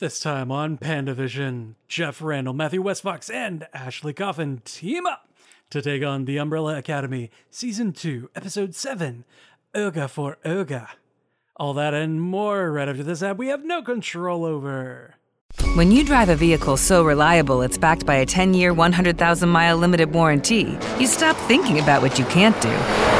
This time on Pandavision, Jeff Randall, Matthew S. Fox, and Ashley Coffin team up to take on The Umbrella Academy, Season 2, Episode 7, Oga for Oga. All that and more right after this ad we have no control over. When you drive a vehicle so reliable it's backed by a 10 year, 100,000 mile limited warranty, you stop thinking about what you can't do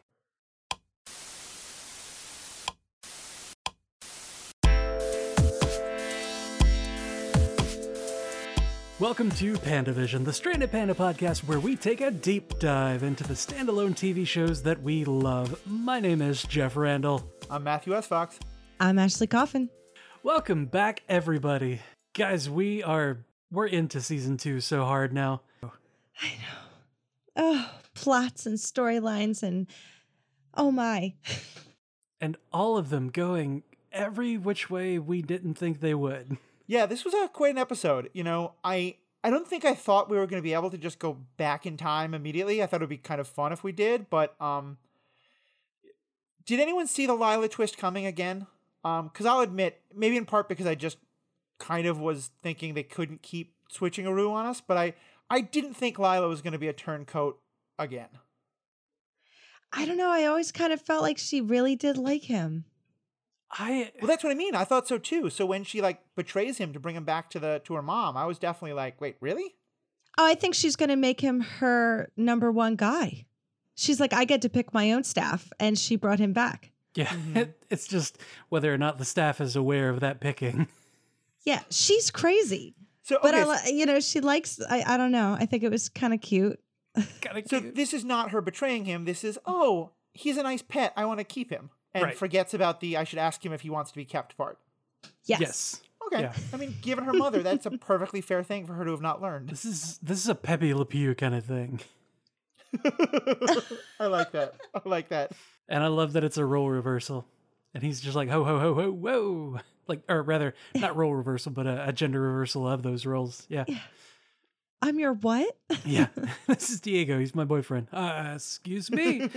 Welcome to Pandavision, the Stranded Panda podcast where we take a deep dive into the standalone TV shows that we love. My name is Jeff Randall. I'm Matthew S. Fox. I'm Ashley Coffin. Welcome back, everybody. Guys, we are we're into season two so hard now. I know. Oh, plots and storylines and oh my. And all of them going every which way we didn't think they would. Yeah, this was a quite an episode. You know, I I don't think I thought we were going to be able to just go back in time immediately. I thought it would be kind of fun if we did, but um did anyone see the Lila twist coming again? Um cuz I'll admit, maybe in part because I just kind of was thinking they couldn't keep switching Aru on us, but I I didn't think Lila was going to be a turncoat again. I don't know. I always kind of felt like she really did like him. I Well, that's what I mean. I thought so too. So when she like betrays him to bring him back to the to her mom, I was definitely like, "Wait, really?" Oh, I think she's going to make him her number one guy. She's like, I get to pick my own staff, and she brought him back. yeah, mm-hmm. it, it's just whether or not the staff is aware of that picking. Yeah, she's crazy, So but I, li- you know, she likes. I, I don't know. I think it was kind of cute. Kinda So this is not her betraying him. This is, oh, he's a nice pet. I want to keep him. And Right. forgets about the I should ask him if he wants to be kept part. Yes. yes. Okay. Yeah. I mean, given her mother, that's a perfectly fair thing for her to have not learned. This is this is a Pepe Le Pew kind of thing. I like that. I like that. And I love that it's a role reversal. And he's just like, ho, ho, ho, ho, whoa. Like, or rather, not role reversal, but a, a gender reversal of those roles. Yeah. I'm your what? Yeah. this is Diego. He's my boyfriend. Uh, excuse me.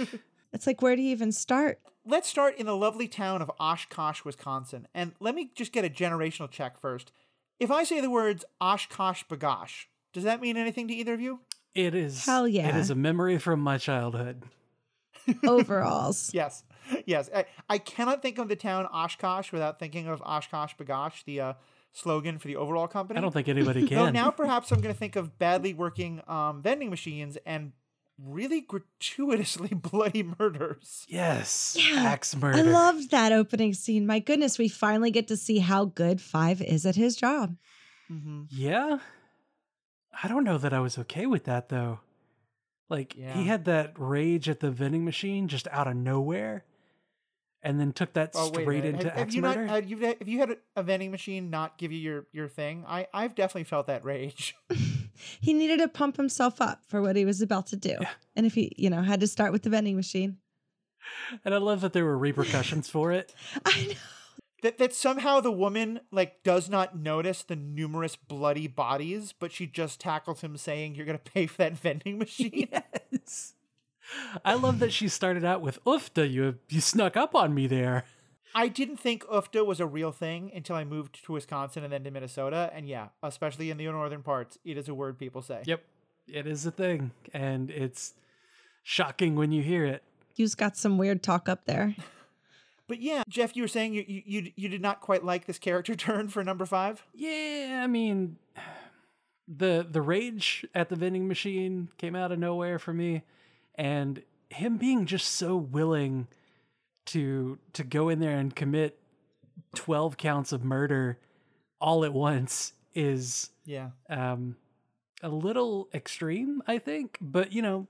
It's like, where do you even start? Let's start in the lovely town of Oshkosh, Wisconsin. And let me just get a generational check first. If I say the words OshKosh B'gosh, does that mean anything to either of you? It is. Hell yeah. is a memory from my childhood. Overalls. Yes. Yes. I, I cannot think of the town Oshkosh without thinking of OshKosh B'gosh, the uh, slogan for the overall company. I don't think anybody Though can. now perhaps I'm going to think of badly working um, vending machines and really gratuitously bloody murders. yes. Yeah, Axe murder. I loved that opening scene. My goodness, we finally get to see how good Five is at his job. Mm-hmm. Yeah. I don't know that I was okay with that though. Like Yeah. he had that rage at the vending machine just out of nowhere, and then took that Oh wait, straight into have, have axe you murder. not had you have you had a- a vending machine not give you your your thing? I I've definitely felt that rage. He needed to pump himself up for what he was about to do. And if he, you know, had to start with the vending machine. and I love that there were repercussions for it. I know. that that somehow the woman like does not notice the numerous bloody bodies, but she just tackles him saying, "You're gonna pay for that vending machine." Yes. I love that she started out with "Oofta, you you snuck up on me there." I didn't think UFTA was a real thing until I moved to Wisconsin and then to Minnesota. And yeah, especially in the northern parts, it is a word people say. Yep, it is a thing, and it's shocking when you hear it. You've got some weird talk up there. But yeah, Jeff, you were saying you, you you you did not quite like this character turn for number five. Yeah, I mean, the the rage at the vending machine came out of nowhere for me, and him being just so willing to to go in there and commit twelve counts of murder all at once is Yeah. um a little extreme, I think. But you know,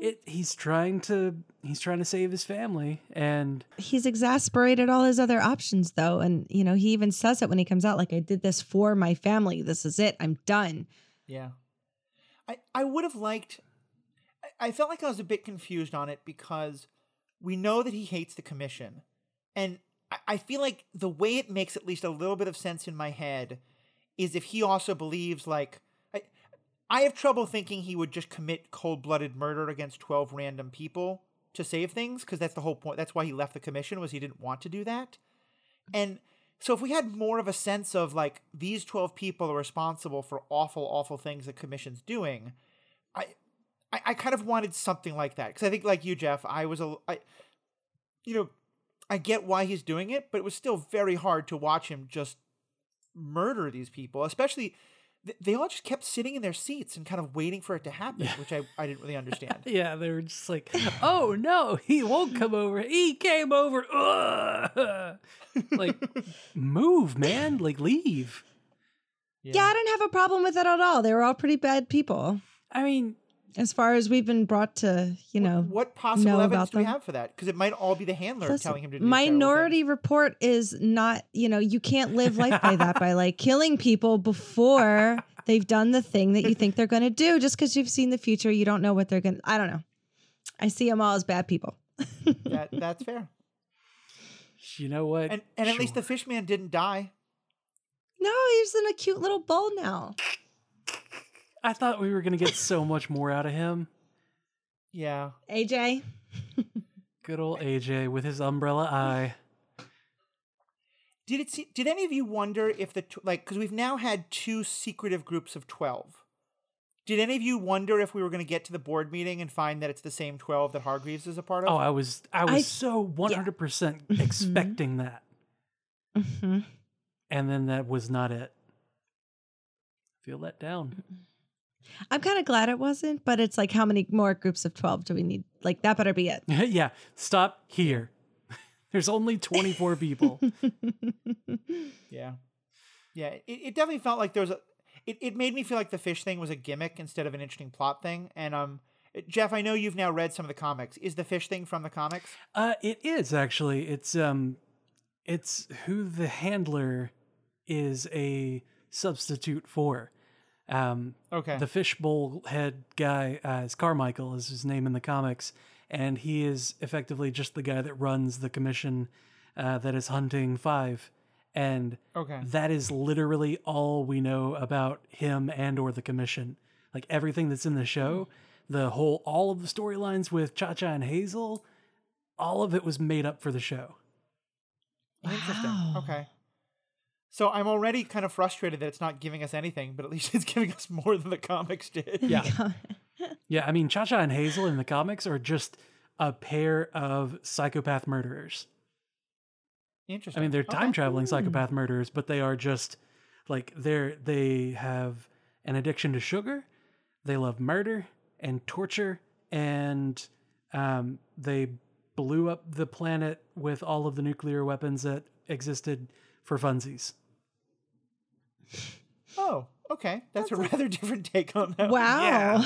it he's trying to he's trying to save his family, and He's exasperated all his other options, though. And, you know, he even says it when he comes out like, I did this for my family. This is it. I'm done. Yeah. I, I would have liked I felt like I was a bit confused on it because we know that he hates the commission. And I- feel like the way it makes at least a little bit of sense in my head is if he also believes like I, I have trouble thinking he would just commit cold-blooded murder against 12 random people to save things because that's the whole point. That's why he left the commission was he didn't want to do that. And so if we had more of a sense of like these 12 people are responsible for awful awful things the commission's doing, I I, I kind of wanted something like that because I think like you Jeff, I was a I you know, I get why he's doing it, but it was still very hard to watch him just murder these people, especially they all just kept sitting in their seats and kind of waiting for it to happen, which I, I didn't really understand. Yeah, they were just like, "Oh no, he won't come over. He came over." Ugh. like, move, man. Like, leave. Yeah. I didn't have a problem with it at all. They were all pretty bad people, I mean, as far as we've been brought to, you know. what possible know evidence about do we them. have for that? Because it might all be the handler Listen, telling him to do terrible Minority. Report is not, you know, you can't live life by that by like killing people before they've done the thing that you think they're going to do. Just because you've seen the future, you don't know what they're going to. I don't know. I see them all as bad people. That, that's fair. you know what? And and at least the fish man didn't die. No, he's in a cute little bowl now. I thought we were gonna get so much more out of him. Yeah. AJ, Good old AJ with his umbrella eye. Did it see, did any of you wonder if the tw- like because we've now had two secretive groups of 12. Did any of you wonder if we were going to get to the board meeting and find that it's the same 12 that Hargreaves is a part of? Oh, I was I was I- so one hundred percent expecting that, hmm and then that was not it. Feel let down. I'm kind of glad it wasn't, but it's like, how many more groups of 12 do we need? Like, that better be it. yeah, stop here. There's only twenty four people. Yeah. Yeah, it, it definitely felt like there was a it, it made me feel like the fish thing was a gimmick instead of an interesting plot thing. And um Jeff, I know you've now read some of the comics. Is the fish thing from the comics? Uh, it is actually. It's um, it's who the handler is a substitute for. Um, Okay. the fishbowl head guy uh, is Carmichael is his name in the comics, and he is effectively just the guy that runs the commission uh, that is hunting Five, and Okay. that is literally all we know about him and or the commission. Like everything that's in the show, the whole all of the storylines with Cha Cha and Hazel, all of it was made up for the show. Interesting. Wow. Okay. So I'm already kind of frustrated that it's not giving us anything, but at least it's giving us more than the comics did. Yeah. Yeah, I mean Cha Cha and Hazel in the comics are just a pair of psychopath murderers. Interesting. I mean, they're time traveling psychopath murderers, but they are just like they're they have an addiction to sugar. They love murder and torture, and um, they blew up the planet with all of the nuclear weapons that existed for funsies. Oh, okay. That's, a rather different take on that. one. Wow.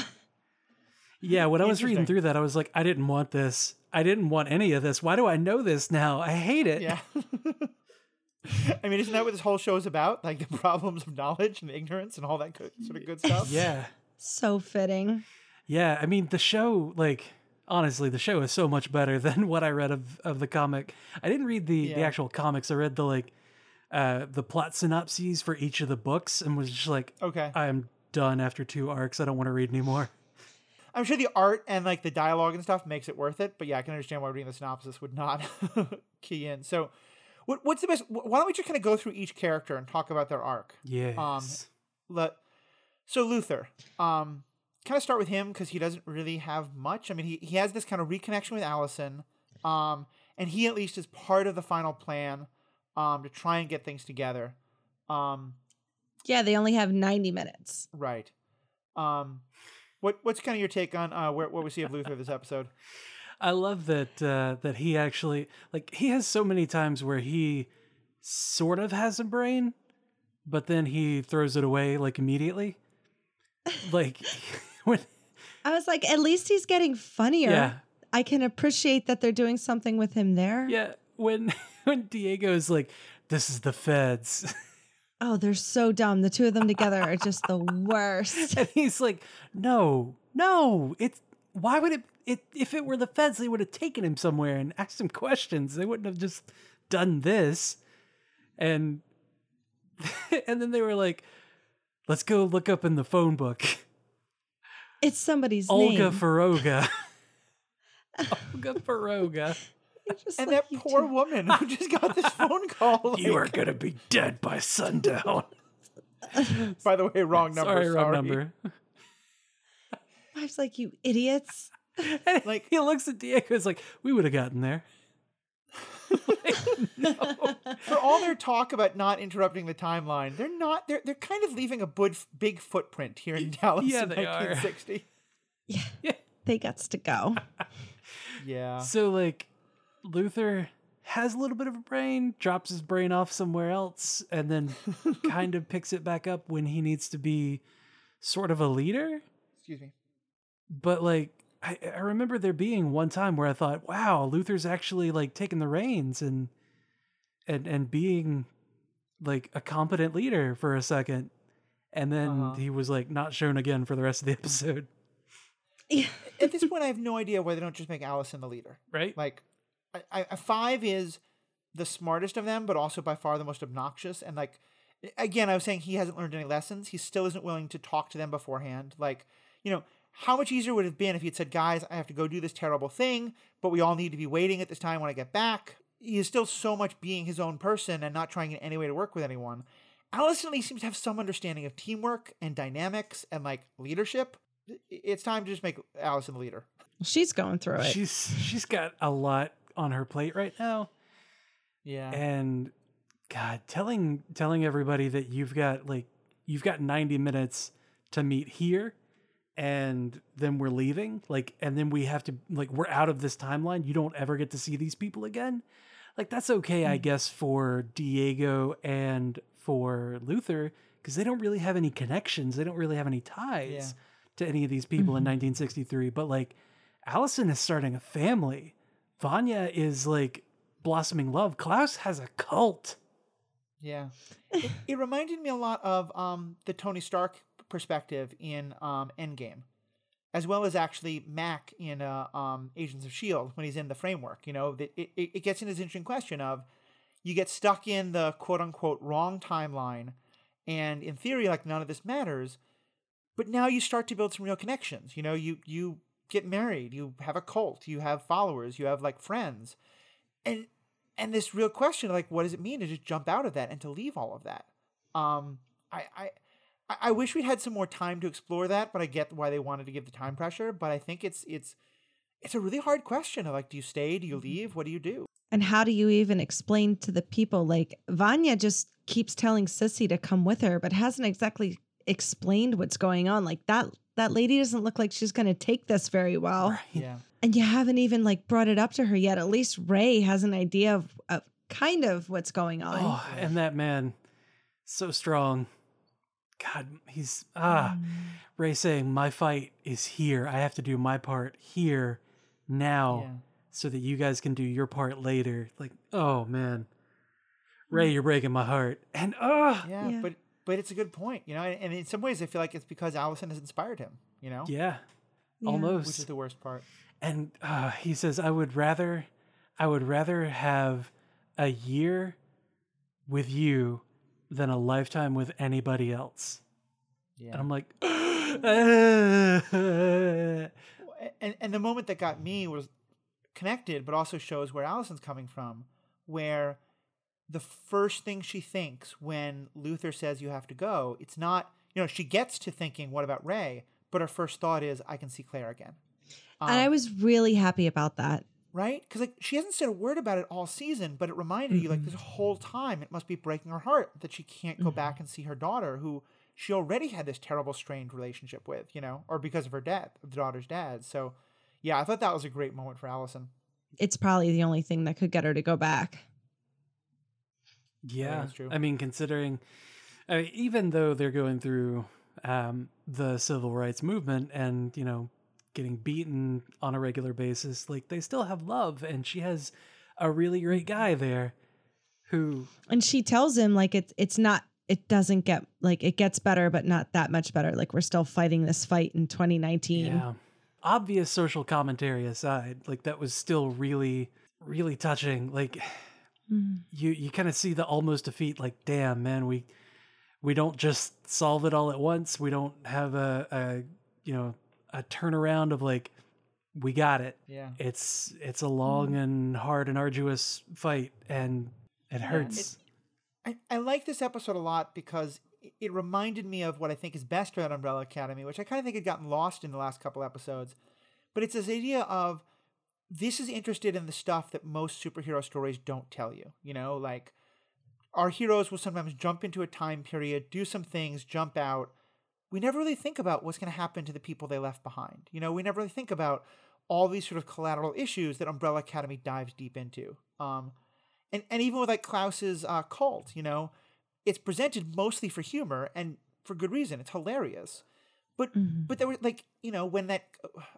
Yeah, when I was reading through that, I was like, I didn't want this. I didn't want any of this. Why do I know this now? I hate it. Yeah. I mean, isn't that what this whole show is about? Like the problems of knowledge and ignorance and all that good, sort of good stuff. Yeah. So fitting. Yeah, I mean the show like honestly the show is so much better than what I read of of the comic. I didn't read the the actual comics. I read the like uh the plot synopses for each of the books and was just like Okay. I'm done after two arcs. I don't want to read anymore. I'm sure the art and like the dialogue and stuff makes it worth it. But yeah, I can understand why reading the synopsis would not key in. So, what, what's the best? Why don't we just kind of go through each character and talk about their arc? Yes. Let so Luther. Um, kind of start with him because he doesn't really have much. I mean, he he has this kind of reconnection with Allison. Um, and he at least is part of the final plan. Um, to try and get things together. Um, Yeah, they only have 90 minutes. right. Um, what what's kind of your take on uh where, what we see of Luther this episode? I love that uh that he actually like he has so many times where he sort of has a brain but then he throws it away like immediately. Like when I was like, at least he's getting funnier. yeah. I can appreciate that they're doing something with him there. Yeah, when when Diego's like, "This is the feds," Oh, they're so dumb. The two of them together are just the worst. and he's like, "No, no, it's why would it, it if it were the feds, they would have taken him somewhere and asked him questions. They wouldn't have just done this. And and then they were like, let's go look up in the phone book. It's somebody's Olga name. Faroga. Olga Faroga. It's just And like that poor two- woman who just got this phone call. You are gonna be dead by sundown. By the way, wrong number. sorry, Sorry, wrong number. I was like, you idiots. And Like- he looks at Diego. It's like we would have gotten there. For all their talk about not interrupting the timeline, they're not. They're they're kind of leaving a bud, big footprint here in Dallas yeah, in they are. 1960. Yeah. Yeah. They got to go. Yeah. So like Luther has a little bit of a brain, drops his brain off somewhere else, and then kind of picks it back up when he needs to be sort of a leader. Excuse me. But like I, I remember there being one time where I thought, wow, Luther's actually like taking the reins and and and being like a competent leader for a second. And then Uh-huh. he was like not shown again for the rest of the episode. Yeah. At this point, I have no idea why they don't just make Allison the leader. Right? Like, I, I, a five is the smartest of them, but also by far the most obnoxious. And like, again, I was saying he hasn't learned any lessons. He still isn't willing to talk to them beforehand. Like, you know, how much easier would it have been if he had said, "Guys, I have to go do this terrible thing, but we all need to be waiting at this time when I get back." He is still so much being his own person and not trying in any way to work with anyone. Allison at least seems to have some understanding of teamwork and dynamics and like leadership. It's time to just make Allison the leader. She's going through it. She's she's got a lot on her plate right now. Yeah. and god telling telling everybody that you've got like you've got 90 minutes to meet here and then we're leaving like and then we have to like we're out of this timeline. You don't ever get to see these people again. Like that's okay i hmm. guess for diego and for luther because they don't really have any connections. They don't really have any ties Yeah. to any of these people in mm-hmm. 1963 but like allison is starting a family vanya is like blossoming love klaus has a cult Yeah. It, it reminded me a lot of um, the Tony Stark perspective in um, Endgame, as well as actually Mack in uh, um, Agents of S.H.I.E.L.D. when he's in the framework. You know, it, it, it gets into this interesting question of you get stuck in the quote unquote wrong timeline, and in theory, like none of this matters, but now you start to build some real connections. You know, you, you get married, you have a cult, you have followers, you have like friends. And and this real question like what does it mean to just jump out of that and to leave all of that um i i I- wish we'd had some more time to explore that, but I get why they wanted to give the time pressure. But I think it's it's it's a really hard question of like, do you stay? Do you leave? What do you do? And how do you even explain to the people? Like Vanya just keeps telling Sissy to come with her, but hasn't exactly explained what's going on. Like that that lady doesn't look like she's going to take this very well. Yeah, And you haven't even like brought it up to her yet. At least Ray has an idea of, of kind of what's going on. Oh, and that man, so strong. God, he's ah. Ray saying, "My fight is here. I have to do my part here, now, Yeah. so that you guys can do your part later." Like, oh man, Ray, you're breaking my heart. And ah, yeah, Yeah. But but it's a good point, you know. And, and in some ways, I feel like it's because Allison has inspired him. You know, yeah, Yeah. almost. which is the worst part. and uh, he says, "I would rather, I would rather have a year with you than a lifetime with anybody else." Yeah. And I'm like, and and the moment that got me was connected, but also shows where Allison's coming from, where the first thing she thinks when Luther says you have to go, it's not you know she gets to thinking what about Ray, but her first thought is I can see Claire again, and I Um, was really happy about that. right because like she hasn't said a word about it all season, but it reminded you like this whole time it must be breaking her heart that she can't go back and see her daughter who she already had this terrible strained relationship with, you know, or because of her dad, the daughter's dad. So yeah, I thought that was a great moment for Allison. It's probably the only thing that could get her to go back. Yeah, that's true. I mean, considering I mean, even though they're going through um, the civil rights movement and you know getting beaten on a regular basis, like they still have love, and she has a really great guy there who And she tells him like it's it's not it doesn't get like it gets better but not that much better. Like we're still fighting this fight in 2019. yeah obvious social commentary aside, like that was still really, really touching. Like Mm. you, you kind of see the almost defeat. Like, damn, man, we we don't just solve it all at once. We don't have a, a you know a turnaround of like we got it. Yeah. It's it's a long and hard and arduous fight, and it Yeah, hurts. I, I like this episode a lot because it- it reminded me of what I think is best about Umbrella Academy, which I kind of think had gotten lost in the last couple episodes. But it's this idea of this is interested in the stuff that most superhero stories don't tell you. You know, like our heroes will sometimes jump into a time period, do some things, jump out. We never really think about what's going to happen to the people they left behind. You know, we never really think about all these sort of collateral issues that Umbrella Academy dives deep into. Um, and and even with like Klaus's uh, cult, you know, it's presented mostly for humor and for good reason. It's hilarious. But Mhm. but there were like you know when that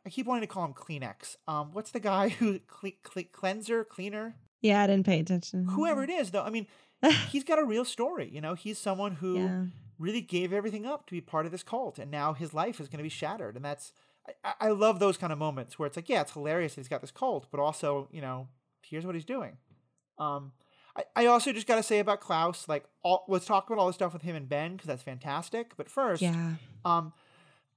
I keep wanting to call him Kleenex. Um, what's the guy who cle- cle- cleanser cleaner? Yeah, I didn't pay attention. Whoever it is, though. I mean, he's got a real story. You know, he's someone who Yeah. really gave everything up to be part of this cult, and now his life is going to be shattered. And that's I- I, I love those kind of moments where it's like, yeah, it's hilarious that he's got this cult, but also you know, here's what he's doing. Um, I, I also just got to say about Klaus, like, all, let's talk about all the stuff with him and Ben because that's fantastic. But first, Yeah. um,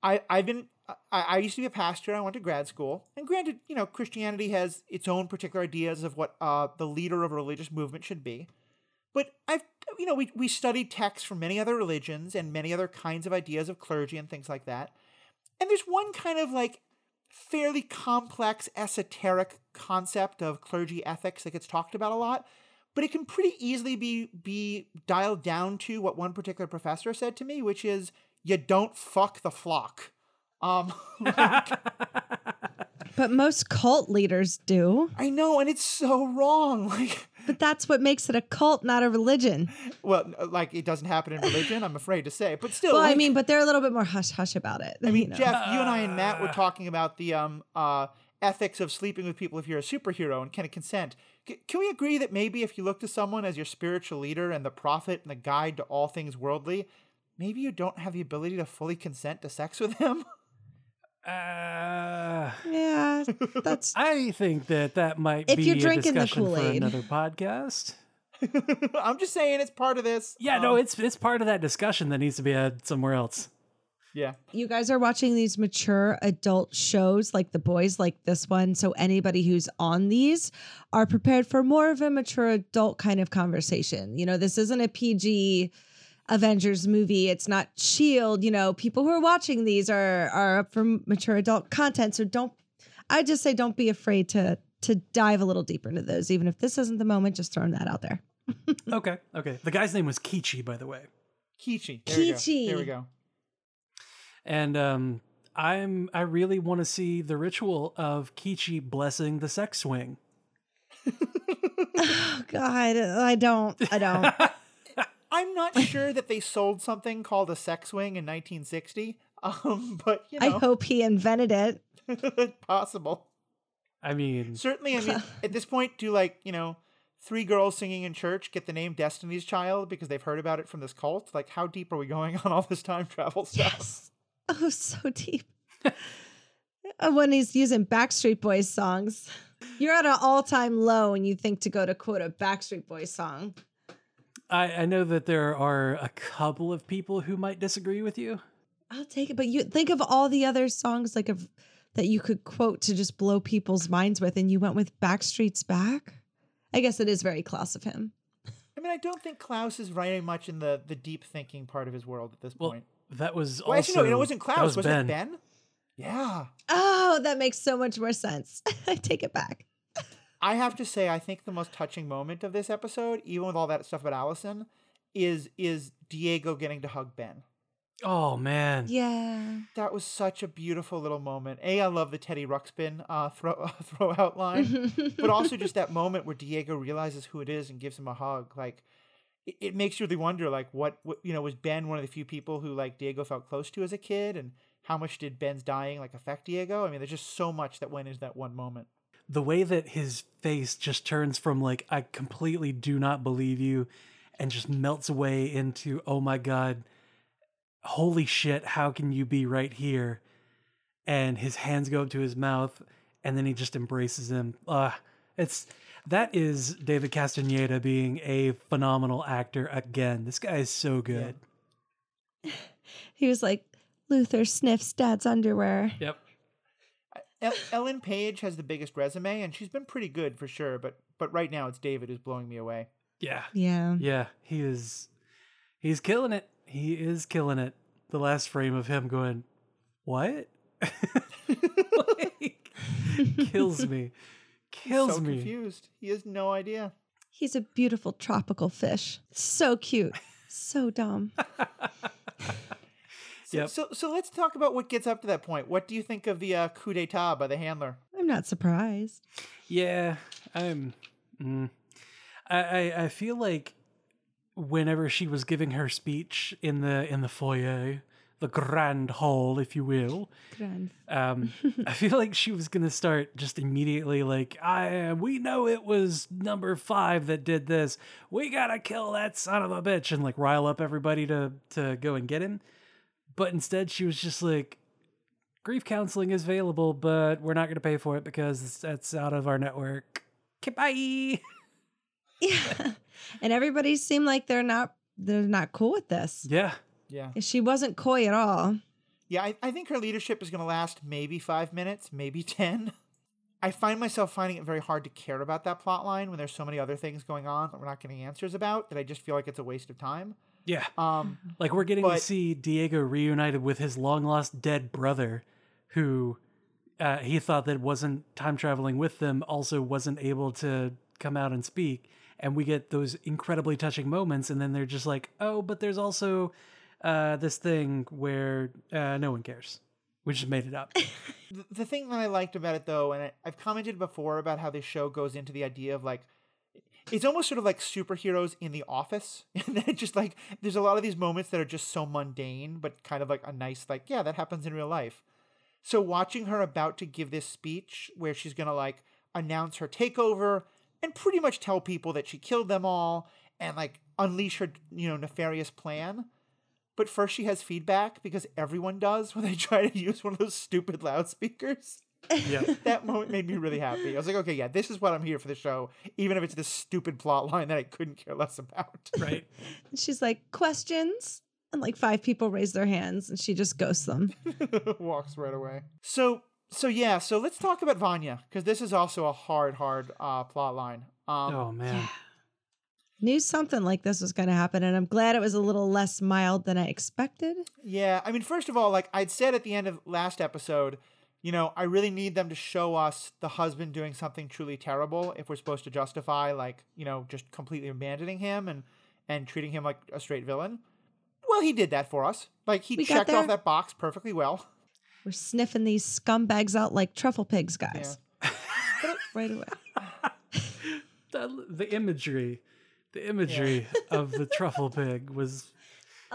I I've been I, I used to be a pastor. I went to grad school, and granted, you know, Christianity has its own particular ideas of what uh, the leader of a religious movement should be. But I've you know we we studied texts from many other religions and many other kinds of ideas of clergy and things like that. And there's one kind of like fairly complex esoteric concept of clergy ethics that gets talked about a lot but it can pretty easily be be dialed down to what one particular professor said to me, which is you don't fuck the flock. Um, But most cult leaders do. I know, and it's so wrong. Like, But that's what makes it a cult, not a religion. well, like it doesn't happen in religion. I'm afraid to say, but still. Well, I mean, but they're a little bit more hush hush about it. I mean, you know. Jeff, you and I and Matt were talking about the um uh ethics of sleeping with people if you're a superhero and can it consent. C- can we agree that maybe if you look to someone as your spiritual leader and the prophet and the guide to all things worldly, maybe you don't have the ability to fully consent to sex with him? Uh, Yeah, that's I think that that might If be you're a drinking the discussion for Kool-Aid. another podcast. I'm just saying it's part of this. Yeah, no, Um, it's it's part of that discussion that needs to be had somewhere else. yeah. you guys are watching these mature adult shows like the boys like this one so anybody who's on these are prepared for more of a mature adult kind of conversation you know this isn't a pg avengers movie it's not shield you know people who are watching these are are up for mature adult content so don't i just say don't be afraid to to dive a little deeper into those even if this isn't the moment just throwing that out there Okay, okay. The guy's name was Keechie, by the way, Keechie. There we go. Keechie. There we go. and um, I'm I really want to see the ritual of Keechie blessing the sex swing. oh god i don't i don't I'm not sure that they sold something called a sex wing in 1960. Um, but you know, i hope he invented it possible. I mean, Certainly, I mean, at this point, do like you know, three girls singing in church get the name Destiny's Child because they've heard about it from this cult? Like, how deep are we going on all this time travel stuff? Yes. Oh, so deep. Uh, when he's using Backstreet Boys songs. You're at an all time low when you think to go to quote a Backstreet Boys song. I, I know that there are a couple of people who might disagree with you. I'll take it. But you think of all the other songs like of that you could quote to just blow people's minds with, and you went with Backstreet's Back. I guess it is very Klaus of him. I mean, I don't think Klaus is writing much in the the deep thinking part of his world at this Well, point. that was Well, also actually, no, it wasn't Klaus. was Was, it Ben? Yeah. Oh, that makes so much more sense. I take it back. I have to say, I think the most touching moment of this episode, even with all that stuff about Allison, is is Diego getting to hug Ben. Oh man, Yeah. That was such a beautiful little moment. A, I love the Teddy Ruxpin uh, throw throw out line, but also just that moment where Diego realizes who it is and gives him a hug. Like, it, it makes you really wonder, like, what, what you know was Ben one of the few people who like Diego felt close to as a kid, and how much did Ben's dying like affect Diego? I mean, there's just so much that went into that one moment. The way that his face just turns from like I completely do not believe you and just melts away into oh my god holy shit how can you be right here and his hands go up to his mouth, and then he just embraces him. Uh, it's that is David Castaneda being a phenomenal actor again. This guy is so good. He was like, Luther sniffs dad's underwear. Yep. El- Ellen Page has the biggest resume, and she's been pretty good for sure. But but right now it's David who's blowing me away. Yeah. Yeah. Yeah. He is. He's killing it. He is killing it. The last frame of him going, "What?" like, kills me. Kills so me. confused. He has no idea. He's a beautiful tropical fish. So cute. So dumb. So, Yep. so so let's talk about what gets up to that point. What do you think of the uh, coup d'état by the handler? I'm not surprised. Yeah, I'm. Mm, I, I I feel like whenever she was giving her speech in the in the foyer, the grand hall, if you will, Grand. um, I feel like she was gonna start just immediately like, I we know it was number five that did this. We gotta kill that son of a bitch and like rile up everybody to to go and get him. But instead, she was just like, grief counseling is available, but we're not gonna pay for it because that's out of our network. Okay, bye. Yeah. and everybody seemed like they're not they're not cool with this. Yeah, Yeah. She wasn't coy at all. Yeah, I, I think her leadership is going to last maybe five minutes, maybe 10. I find myself finding it very hard to care about that plot line when there's so many other things going on that we're not getting answers about that I just feel like it's a waste of time. Yeah. Um, Like we're getting to see Diego reunited with his long lost dead brother, who uh, he thought that wasn't time traveling with them, also wasn't able to come out and speak. And we get those incredibly touching moments, and then they're just like, "Oh, but there's also uh, this thing where uh, no one cares. We just made it up." the, the thing that I liked about it, though, and I, I've commented before about how this show goes into the idea of like, it's almost sort of like superheroes in the office. And then just like, there's a lot of these moments that are just so mundane, but kind of like a nice, like, yeah, that happens in real life. So watching her about to give this speech where she's to like announce her takeover and pretty much tell people that she killed them all and like unleash her, you know, nefarious plan. But first she has feedback because everyone does when they try to use one of those stupid loudspeakers. Yeah, That moment made me really happy. I was like, okay, yeah, this is what I'm here for the show, even if it's this stupid plot line that I couldn't care less about. right. And she's like, questions? And like five people raise their hands and she just ghosts them. Walks right away. So so yeah, so let's talk about Vanya because this is also a hard, hard uh, plot line. Um, Oh man. Knew something like this was going to happen. And I'm glad it was a little less mild than I expected. Yeah, I mean, first of all, like I'd said at the end of last episode, you know, I really need them to show us the husband doing something truly terrible if we're supposed to justify, like, you know, just completely abandoning him and and treating him like a straight villain. Well, he did that for us. Like he We checked off that box perfectly well. We're sniffing these scumbags out like truffle pigs, guys. right away. The, the imagery, the imagery of the truffle pig was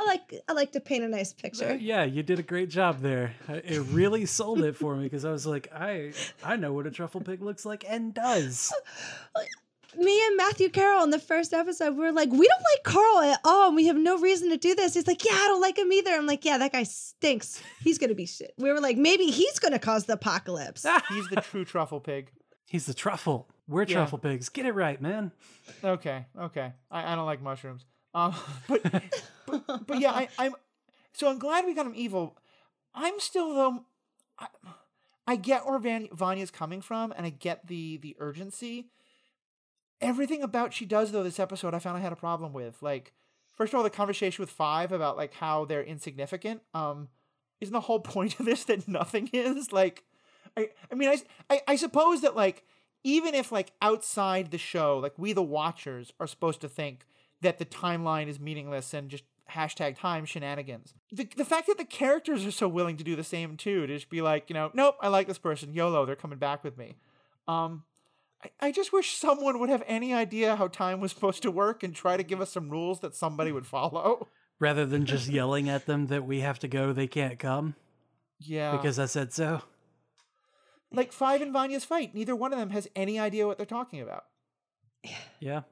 I like I like to paint a nice Uh, picture. yeah, you did a great job there. Uh, It really sold it for me because I was like, I I know what a truffle pig looks like and does. Me and Matthew Carroll in the first episode, we were like, we don't like Carl at all, and we have no reason to do this. He's like, yeah, I don't like him either. I'm like, yeah, that guy stinks. He's gonna be shit. We were like, maybe he's gonna cause the apocalypse. He's the true truffle pig. He's the truffle. We're Yeah. truffle pigs. Get it right, man. Okay, okay. I, I don't like mushrooms. Um, but, but but yeah, I, I'm so I'm glad we got him evil. I'm still though. I, I get where Van, Vanya's coming from, and I get the the urgency. Everything about she does though this episode, I found I had a problem with. Like, first of all, the conversation with Five about like how they're insignificant. Um, isn't the whole point of this that nothing is like? I I mean I I suppose that like even if like outside the show, like we the watchers are supposed to think that the timeline is meaningless and just hashtag time shenanigans. The the fact that the characters are so willing to do the same too, to just be like, you know, nope, I like this person, YOLO, they're coming back with me. Um I, I just wish someone would have any idea how time was supposed to work and try to give us some rules that somebody would follow. Rather than just yelling at them that we have to go, they can't come Yeah. because I said so. like Five and Vanya's fight, neither one of them has any idea what they're talking about. Yeah.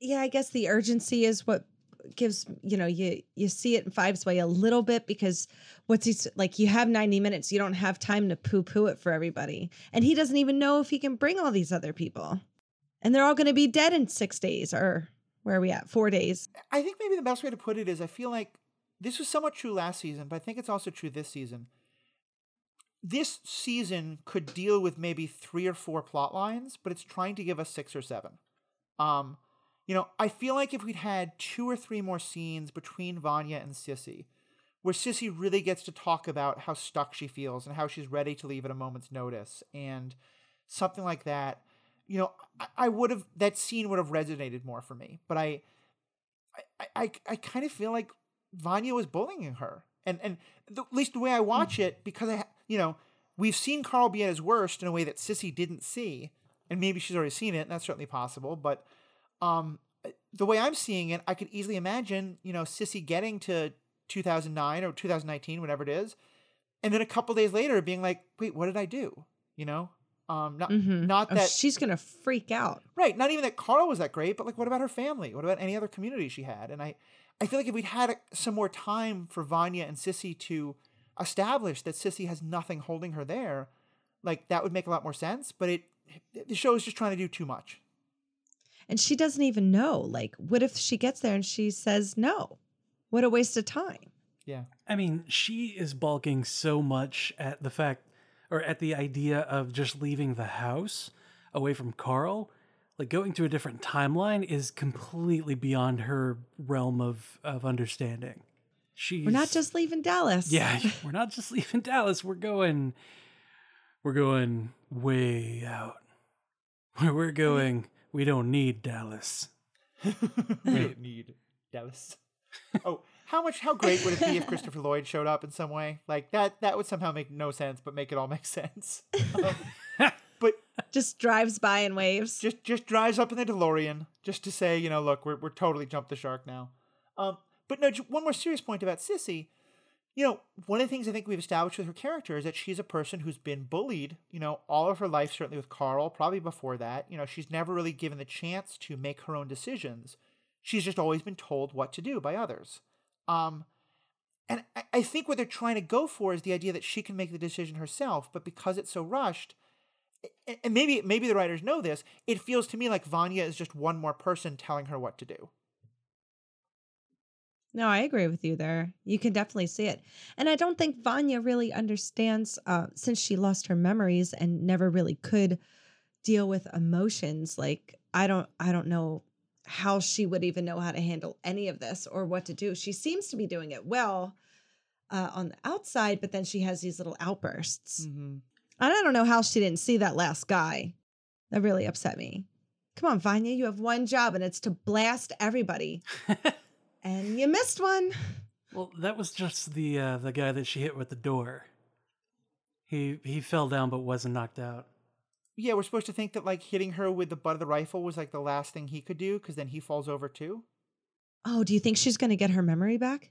yeah, I guess the urgency is what gives you know you you see it in Five's way a little bit because what's he like? You have ninety minutes. You don't have time to poo poo it for everybody, and he doesn't even know if he can bring all these other people, and they're all going to be dead in six days or where are we at? Four days. I think maybe the best way to put it is I feel like this was somewhat true last season, but I think it's also true this season. This season could deal with maybe three or four plot lines, but it's trying to give us six or seven. Um, you know, I feel like if we'd had two or three more scenes between Vanya and Sissy, where Sissy really gets to talk about how stuck she feels and how she's ready to leave at a moment's notice and something like that, you know, I, I would have that scene would have resonated more for me. But I I, I, I kind of feel like Vanya was bullying her, and and the, at least the way I watch mm-hmm. it, because I, you know, we've seen Carl be at his worst in a way that Sissy didn't see, and maybe she's already seen it, and that's certainly possible. But um, the way I'm seeing it, I could easily imagine, you know, Sissy getting to 2009 or 2019, whatever it is, and then a couple days later being like, "Wait, what did I do?" You know, um, not Mhm. not Oh, that she's going to freak out. Right. Not even that Carl was that great, but like, what about her family? What about any other community she had? And I, I feel like if we'd had a- some more time for Vanya and Sissy to establish that Sissy has nothing holding her there, like that would make a lot more sense. But it, the show is just trying to do too much. And she doesn't even know. Like, what if she gets there and she says no? What a waste of time. Yeah. I mean, she is balking so much at the fact or at the idea of just leaving the house away from Carl. Like going to a different timeline is completely beyond her realm of, of understanding. She's We're not just leaving Dallas. Yeah, we're not just leaving Dallas. We're going we're going way out. Where we're going, we don't need Dallas. we don't need Dallas. oh, how much? How great would it be if Christopher Lloyd showed up in some way? Like that. That would somehow make no sense, but make it all make sense. Um, but Just drives by and waves. just just drives up in the DeLorean just to say, you know, look, we're we're totally jumped the shark now. Um, but no, one more serious point about Sissy. You know, one of the things I think we've established with her character is that she's a person who's been bullied, you know, all of her life, certainly with Carl, probably before that. You know, she's never really given the chance to make her own decisions. She's just always been told what to do by others. Um, and I, I think what they're trying to go for is the idea that she can make the decision herself, but because it's so rushed, and maybe maybe the writers know this, it feels to me like Vanya is just one more person telling her what to do. No, I agree with you there. You can definitely see it. And I don't think Vanya really understands, uh, since she lost her memories and never really could deal with emotions. Like, I don't, I don't know how she would even know how to handle any of this or what to do. She seems to be doing it well uh, on the outside, but then she has these little outbursts. Mm-hmm. And I don't know how she didn't see that last guy. That really upset me. Come on, Vanya, you have one job and it's to blast everybody. and you missed one. Well, that was just the uh, the guy that she hit with the door. He he fell down but wasn't knocked out. Yeah, we're supposed to think that like hitting her with the butt of the rifle was like the last thing he could do because then he falls over too. Oh, do you think she's going to get her memory back?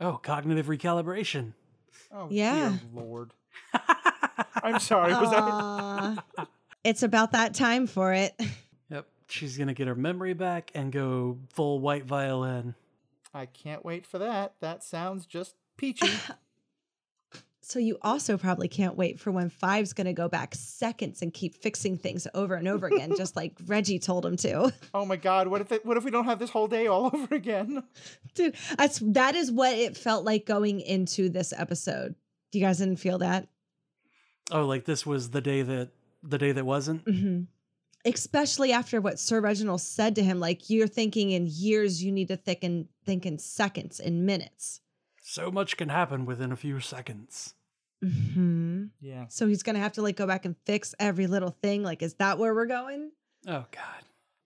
Oh, cognitive recalibration. Oh, Yeah. dear lord. I'm sorry. Was that? It's about that time for it. Yep, she's gonna get her memory back and go full white violin. I can't wait for that. That sounds just peachy. So you also probably can't wait for when Five's going to go back seconds and keep fixing things over and over again, just like Reggie told him to. oh my god, what if it, what if we don't have this whole day all over again? Dude, that's that is what it felt like going into this episode. You guys didn't feel that? Oh, like this was the day that the day that wasn't. hmm Especially after what Sir Reginald said to him, like you're thinking in years, you need to think in think in seconds, in minutes. So much can happen within a few seconds. hmm Yeah. So he's gonna have to like go back and fix every little thing. Like, is that where we're going? Oh God.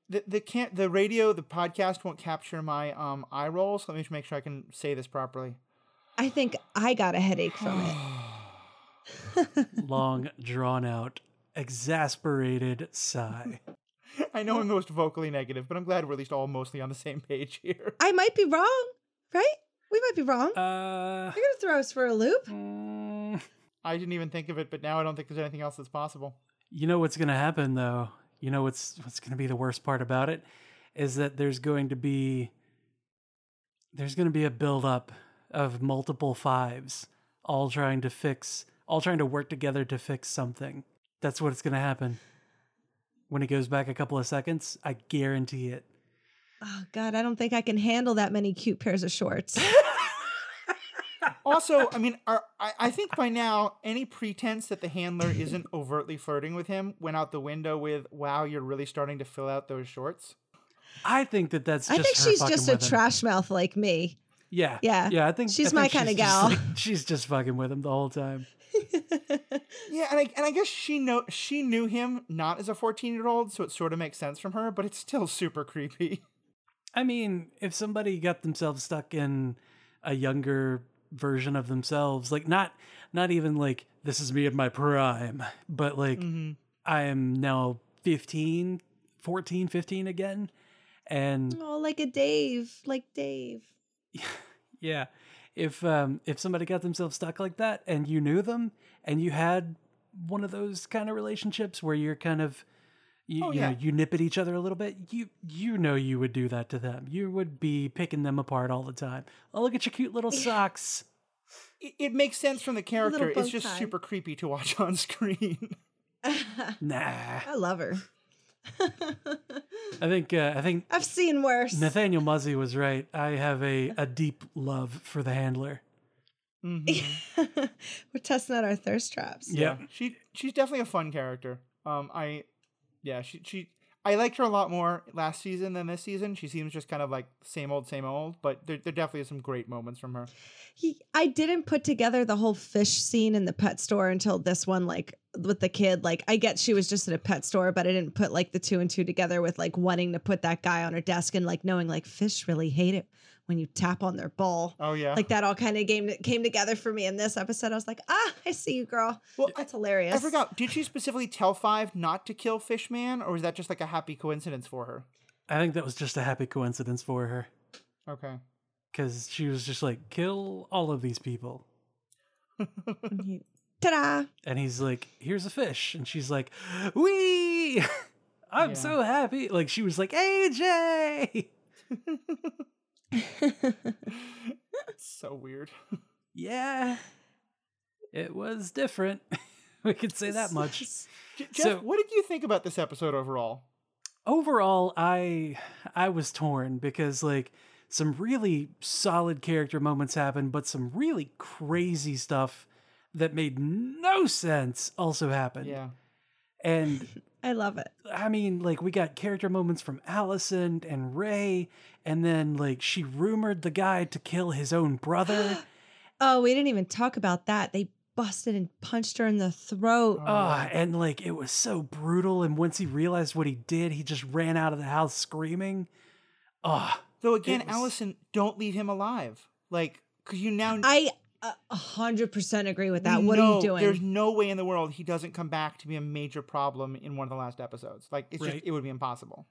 The the can't the radio the podcast won't capture my um eye rolls. Let me just make sure I can say this properly. I think I got a headache from it. Long, drawn out, exasperated sigh. I know I'm most vocally negative, but I'm glad we're at least all mostly on the same page here. I might be wrong, right? We might be wrong. Uh, You're gonna throw us for a loop. mm, I didn't even think of it, but now I don't think there's anything else that's possible. you know what's gonna happen though. You know what's what's gonna be the worst part about it is that there's going to be there's going to be a buildup of multiple fives, all trying to fix, all trying to work together to fix something. That's what it's going to happen. When it goes back a couple of seconds, I guarantee it. Oh God, I don't think I can handle that many cute pairs of shorts. also, I mean, are, I, I think by now any pretense that the handler isn't overtly flirting with him went out the window with "Wow, you're really starting to fill out those shorts." I think that that's. I think her she's just a with him. trash mouth like me. Yeah, Yeah. yeah. I think She's I think my kinda just, gal. like, she's just fucking with him the whole time. Yeah, and I and I guess she know she knew him not as a 14 year old, so it sort of makes sense from her, but it's still super creepy. I mean, if somebody got themselves stuck in a younger version of themselves, like not not even like this is me at my prime, but like Mhm. I am now 15, 14, 15 again. And oh, like a Dave, like Dave. yeah, if um if somebody got themselves stuck like that and you knew them and you had one of those kind of relationships where you're kind of you, Oh, you yeah. know you nip at each other a little bit you you know you would do that to them you would be picking them apart all the time oh look at your cute little socks It, it makes sense from the character. It's just tie. super creepy to watch on screen. nah I love her. I think uh, i think I've seen worse. nathaniel muzzy was right i have a a deep love for the handler Mhm. We're testing out our thirst traps. yeah she she's definitely a fun character. Um, I, yeah, she she I liked her a lot more last season than this season. She seems just kind of like same old, same old, but there there definitely is some great moments from her. He, I didn't put together the whole fish scene in the pet store until this one, like with the kid. Like, I get she was just in a pet store, but I didn't put like the two and two together with like wanting to put that guy on her desk and like knowing like fish really hate it when you tap on their ball. Oh yeah, Like that all kind of came came together for me in this episode. I was like, ah, I see you, girl. Well, That's hilarious. I forgot. Did she specifically tell Five not to kill Fishman, or was that just like a happy coincidence for her? i think that was just a happy coincidence for her Okay. because she was just like kill all of these people And he- Ta-da! and he's like, "Here's a fish," and she's like, "Wee, I'm Yeah. so happy!" Like she was like, "AJ, so weird. yeah, it was different." we could say that much. Jeff, So- what did you think about this episode overall? Overall, I I was torn because like some really solid character moments happened, but some really crazy stuff that made no sense also happened. Yeah. And I love it. I mean, like we got character moments from Allison and Ray, and then like she rumored the guy to kill his own brother. Oh, we didn't even talk about that. They busted and punched her in the throat. Ah, and like it was so brutal. And once he realized what he did, he just ran out of the house screaming. Ah, Though again, was- Allison, don't leave him alive. Like, because you now I a hundred percent agree with that. What are you doing? There's no way in the world he doesn't come back to be a major problem in one of the last episodes. Like, it's Right. just it would be impossible.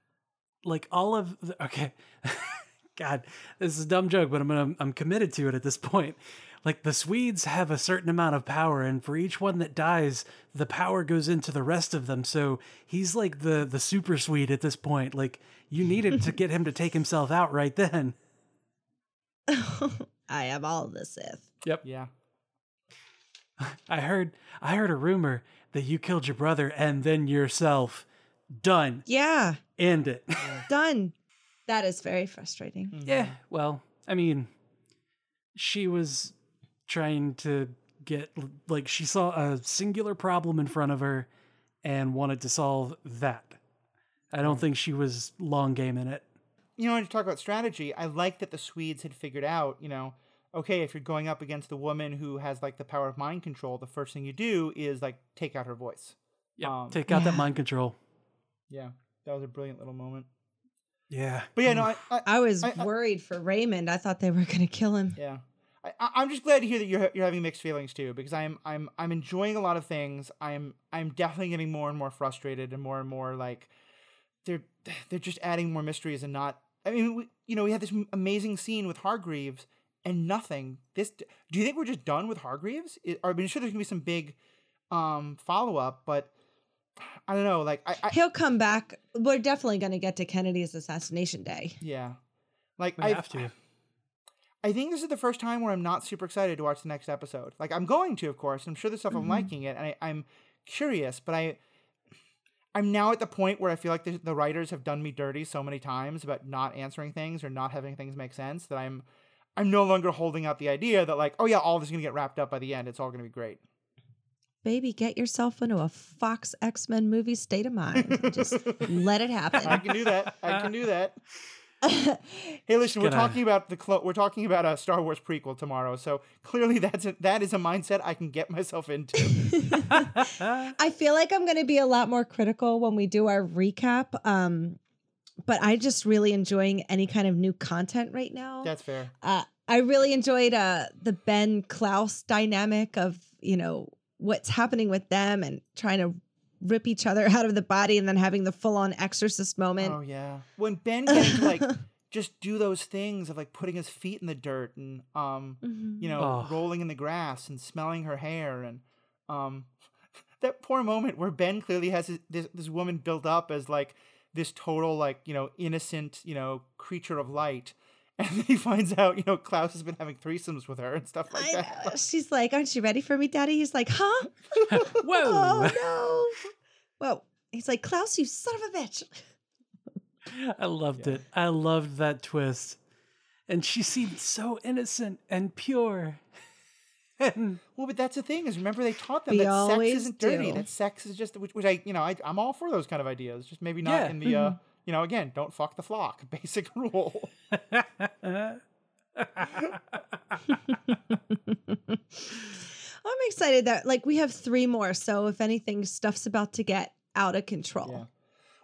like all of the, okay. God, this is a dumb joke, but I'm gonna I'm committed to it at this point. Like the Swedes have a certain amount of power, and for each one that dies, the power goes into the rest of them. So he's like the the super Swede at this point. Like you needed to get him to take himself out right then. I am all the Sith. Yep. Yeah. I heard I heard a rumor that you killed your brother and then yourself. Done. Yeah, End it. done. That is very frustrating. Mm-hmm. Yeah, well, I mean, she was trying to get like she saw a singular problem in front of her and wanted to solve that. I don't mm. think she was long game in it. You know, to talk about strategy, I like that the Swedes had figured out, you know, okay, if you're going up against the woman who has like the power of mind control, the first thing you do is like take out her voice. Yeah, Um, take out that mind control. Yeah. That was a brilliant little moment. Yeah, But yeah, no, I, I, I was I- I- worried for Raymond. I thought they were going to kill him. Yeah, I, I- I'm just glad to hear that you're you're having mixed feelings too, because I'm I'm I'm enjoying a lot of things. I'm I'm definitely getting more and more frustrated and more and more like they're they're just adding more mysteries and not. I mean, we, you know, we had this amazing scene with Hargreaves and nothing. This do you think we're just done with Hargreaves? It, or, I mean, sure, there's gonna be some big um follow up, but I don't know. Like I, I He'll come back. We're definitely going to get to Kennedy's assassination day. yeah, like we I have to. I think this is the first time where I'm not super excited to watch the next episode. Like I'm going to, of course. I'm sure there's stuff I'm liking it, and I, I'm curious, but I I'm now at the point where I feel like the, the writers have done me dirty so many times about not answering things or not having things make sense that I'm I'm no longer holding out the idea that like, oh yeah, all this is gonna get wrapped up by the end. It's all gonna be great. Baby, get yourself into a Fox X Men movie state of mind. Just let it happen. I can do that. I can do that. Hey, listen, we're gonna- talking about the clo- we're talking about a Star Wars prequel tomorrow, so clearly that's a, that is a mindset I can get myself into. I feel like I'm going to be a lot more critical when we do our recap. Um, but I just really enjoying any kind of new content right now. That's fair. uh, I really enjoyed uh, the Ben Klaus dynamic of you know what's happening with them and trying to rip each other out of the body and then having the full on exorcist moment. Oh yeah. When Ben getting to like just do those things of like putting his feet in the dirt and um Mhm. you know Oh. rolling in the grass and smelling her hair and um that poor moment where Ben clearly has his, this this woman built up as like this total like you know innocent you know creature of light and then he finds out you know Klaus has been having threesomes with her and stuff like I that. know. She's like, "Aren't you ready for me, Daddy?" He's like, "Huh? Whoa. Oh no!" Whoa. He's like, "Klaus, you son of a bitch." I loved Yeah. it. I loved that twist. And she seemed so innocent and pure. and Well, but that's the thing is remember they taught them We that sex isn't dirty. do. That sex is just which, which I you know I I'm all for those kind of ideas. Just maybe not Yeah. in the uh you know again don't fuck the flock basic rule. I'm excited that like we have three more. So if anything, stuff's about to get out of control. Yeah.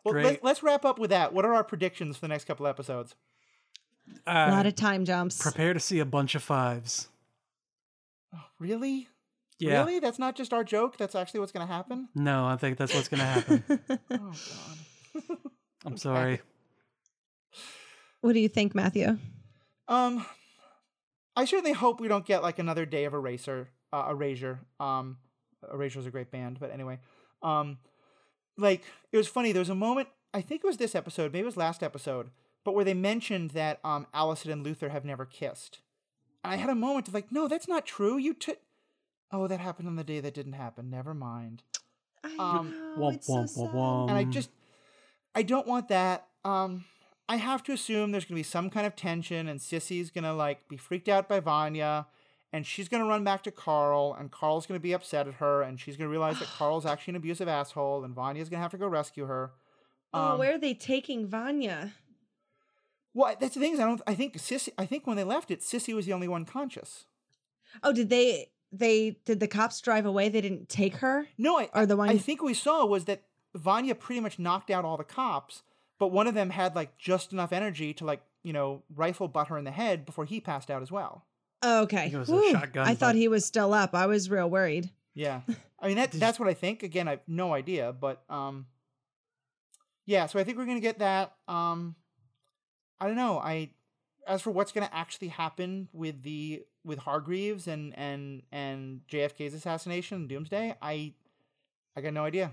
Well, Great. let's, let's wrap up with that. What are our predictions for the next couple episodes? A lot uh, of time jumps. prepare to see a bunch of fives. Oh, really? Yeah. Really? That's not just our joke. That's actually what's going to happen. No, I think that's what's going to happen. Oh God. I'm sorry. what do you think, Matthew? Um, I certainly hope we don't get like another day of Eraser, uh, Erasure. Um, Erasure is a great band, but anyway, um, like it was funny. There was a moment. I think it was this episode, maybe it was last episode, but where they mentioned that um, Allison and Luther have never kissed. And I had a moment of like, no, that's not true. You took. Oh, that happened on the day that didn't happen. Never mind. I Um, know, Womp, it's so womp, sad. womp, womp. and I just I don't want that. Um, I have to assume there's gonna be some kind of tension, and Sissy's gonna like be freaked out by Vanya, and she's gonna run back to Carl, and Carl's gonna be upset at her, and she's gonna realize that Carl's actually an abusive asshole, and Vanya's gonna have to go rescue her. oh, Um, where are they taking Vanya? Well, that's the thing is I don't. I think Sissy. I think when they left it, Sissy was the only one conscious. Oh, did they? They did the cops drive away? They didn't take her. No, I, Or the one- I think we saw was that Vanya pretty much knocked out all the cops, but one of them had like just enough energy to like you know rifle butt her in the head before he passed out as well. Oh, okay. think it was a shotgun, I thought he was still up. I was real worried. Yeah, I mean that that's what I think. Again, I have no idea, but um, yeah. So I think we're gonna get that. Um, I don't know. I as for what's gonna actually happen with the with Hargreaves and and and JFK's assassination and Doomsday, I I got no idea.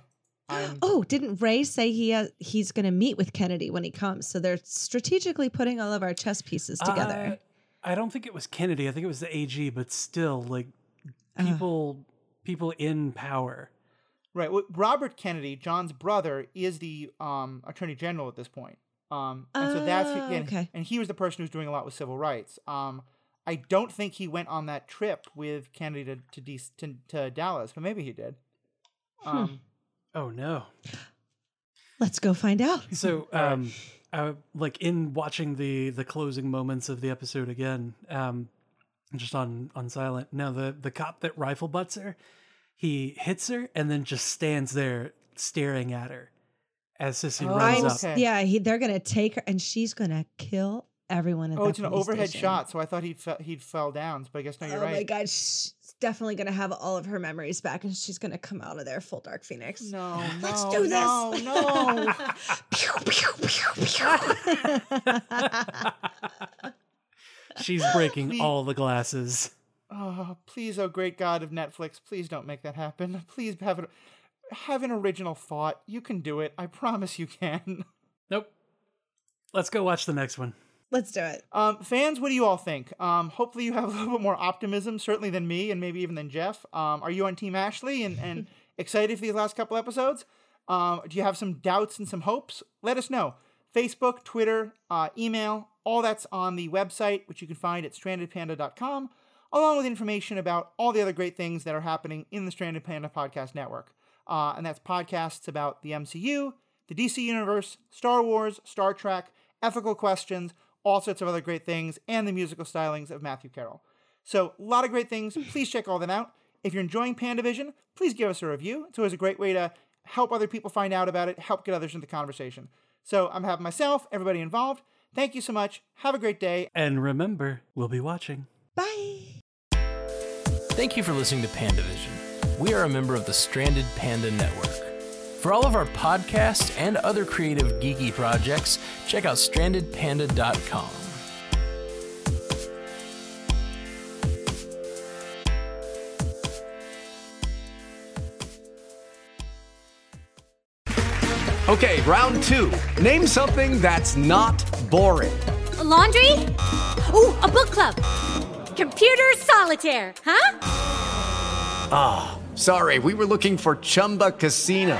I'm, Oh, didn't Ray say he uh, he's going to meet with Kennedy when he comes? So they're strategically putting all of our chess pieces together. Uh, I don't think it was Kennedy. I think it was the AG, but still, like Uh. people, people in power. Right. Well, Robert Kennedy, John's brother, is the um, attorney general at this point. Um, and so that's Oh, and, okay. and he was the person who's doing a lot with civil rights. Um, I don't think he went on that trip with Kennedy to to, D- to, to Dallas, but maybe he did. Hmm. Um, Oh no! Let's go find out. So, um, I, like in watching the the closing moments of the episode again, um, just on on silent. Now the the cop that rifle butts her, he hits her and then just stands there staring at her as Sissy Oh, runs I'm, up. okay. Yeah, he, they're going to take her and she's going to kill everyone. At oh, that it's an overhead station. shot, so I thought he'd fe- he'd fell down, but I guess no, you're oh right. my god, she's definitely gonna have all of her memories back, and she's gonna come out of there full Dark Phoenix. No, no, Let's do this. no, no. Pew, pew, pew, pew. She's breaking Please. all the glasses. Oh, please, oh great God of Netflix, please don't make that happen. Please have it. Have an original thought. You can do it. I promise you can. Nope. Let's go watch the next one. Let's do it. Um, fans, what do you all think? Um, hopefully you have a little bit more optimism, certainly than me, and maybe even than Jeff. Um, are you on Team Ashley and, and excited for these last couple episodes? Um, do you have some doubts and some hopes? Let us know. Facebook, Twitter, uh, email, all that's on the website, which you can find at strandedpanda.com, along with information about all the other great things that are happening in the Stranded Panda Podcast Network. Uh, and that's podcasts about the MCU, the DC Universe, Star Wars, Star Trek, ethical questions, all sorts of other great things, and the musical stylings of Matthew Carroll. So, a lot of great things. Please check all them out. If you're enjoying PandaVision, please give us a review. It's always a great way to help other people find out about it, help get others into the conversation. So, I'm having myself, everybody involved. Thank you so much. Have a great day. And remember, we'll be watching. Bye. Thank you for listening to PandaVision. We are a member of the Stranded Panda Network. For all of our podcasts and other creative geeky projects, check out strandedpanda.com. Okay, round two. Name something that's not boring. A laundry? Ooh, a book club. Computer solitaire, huh? Ah, sorry, we were looking for Chumba Casino.